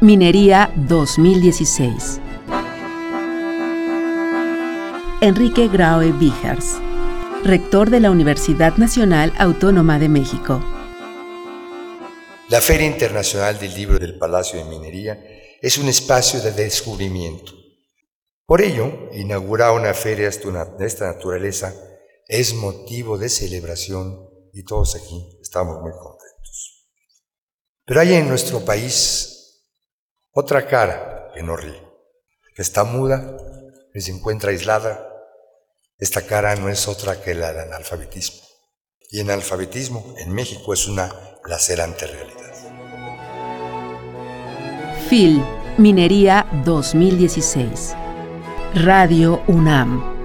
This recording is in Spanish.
Minería 2016. Enrique Graue Vigers, rector de la Universidad Nacional Autónoma de México. La Feria Internacional del Libro del Palacio de Minería es un espacio de descubrimiento. Por ello, inaugurar una feria de esta naturaleza es motivo de celebración y todos aquí estamos muy. Pero hay en nuestro país otra cara que no ríe, que está muda, que se encuentra aislada. Esta cara no es otra que la del analfabetismo. Y el analfabetismo en México es una lacerante realidad. FIL, Minería 2016. Radio UNAM.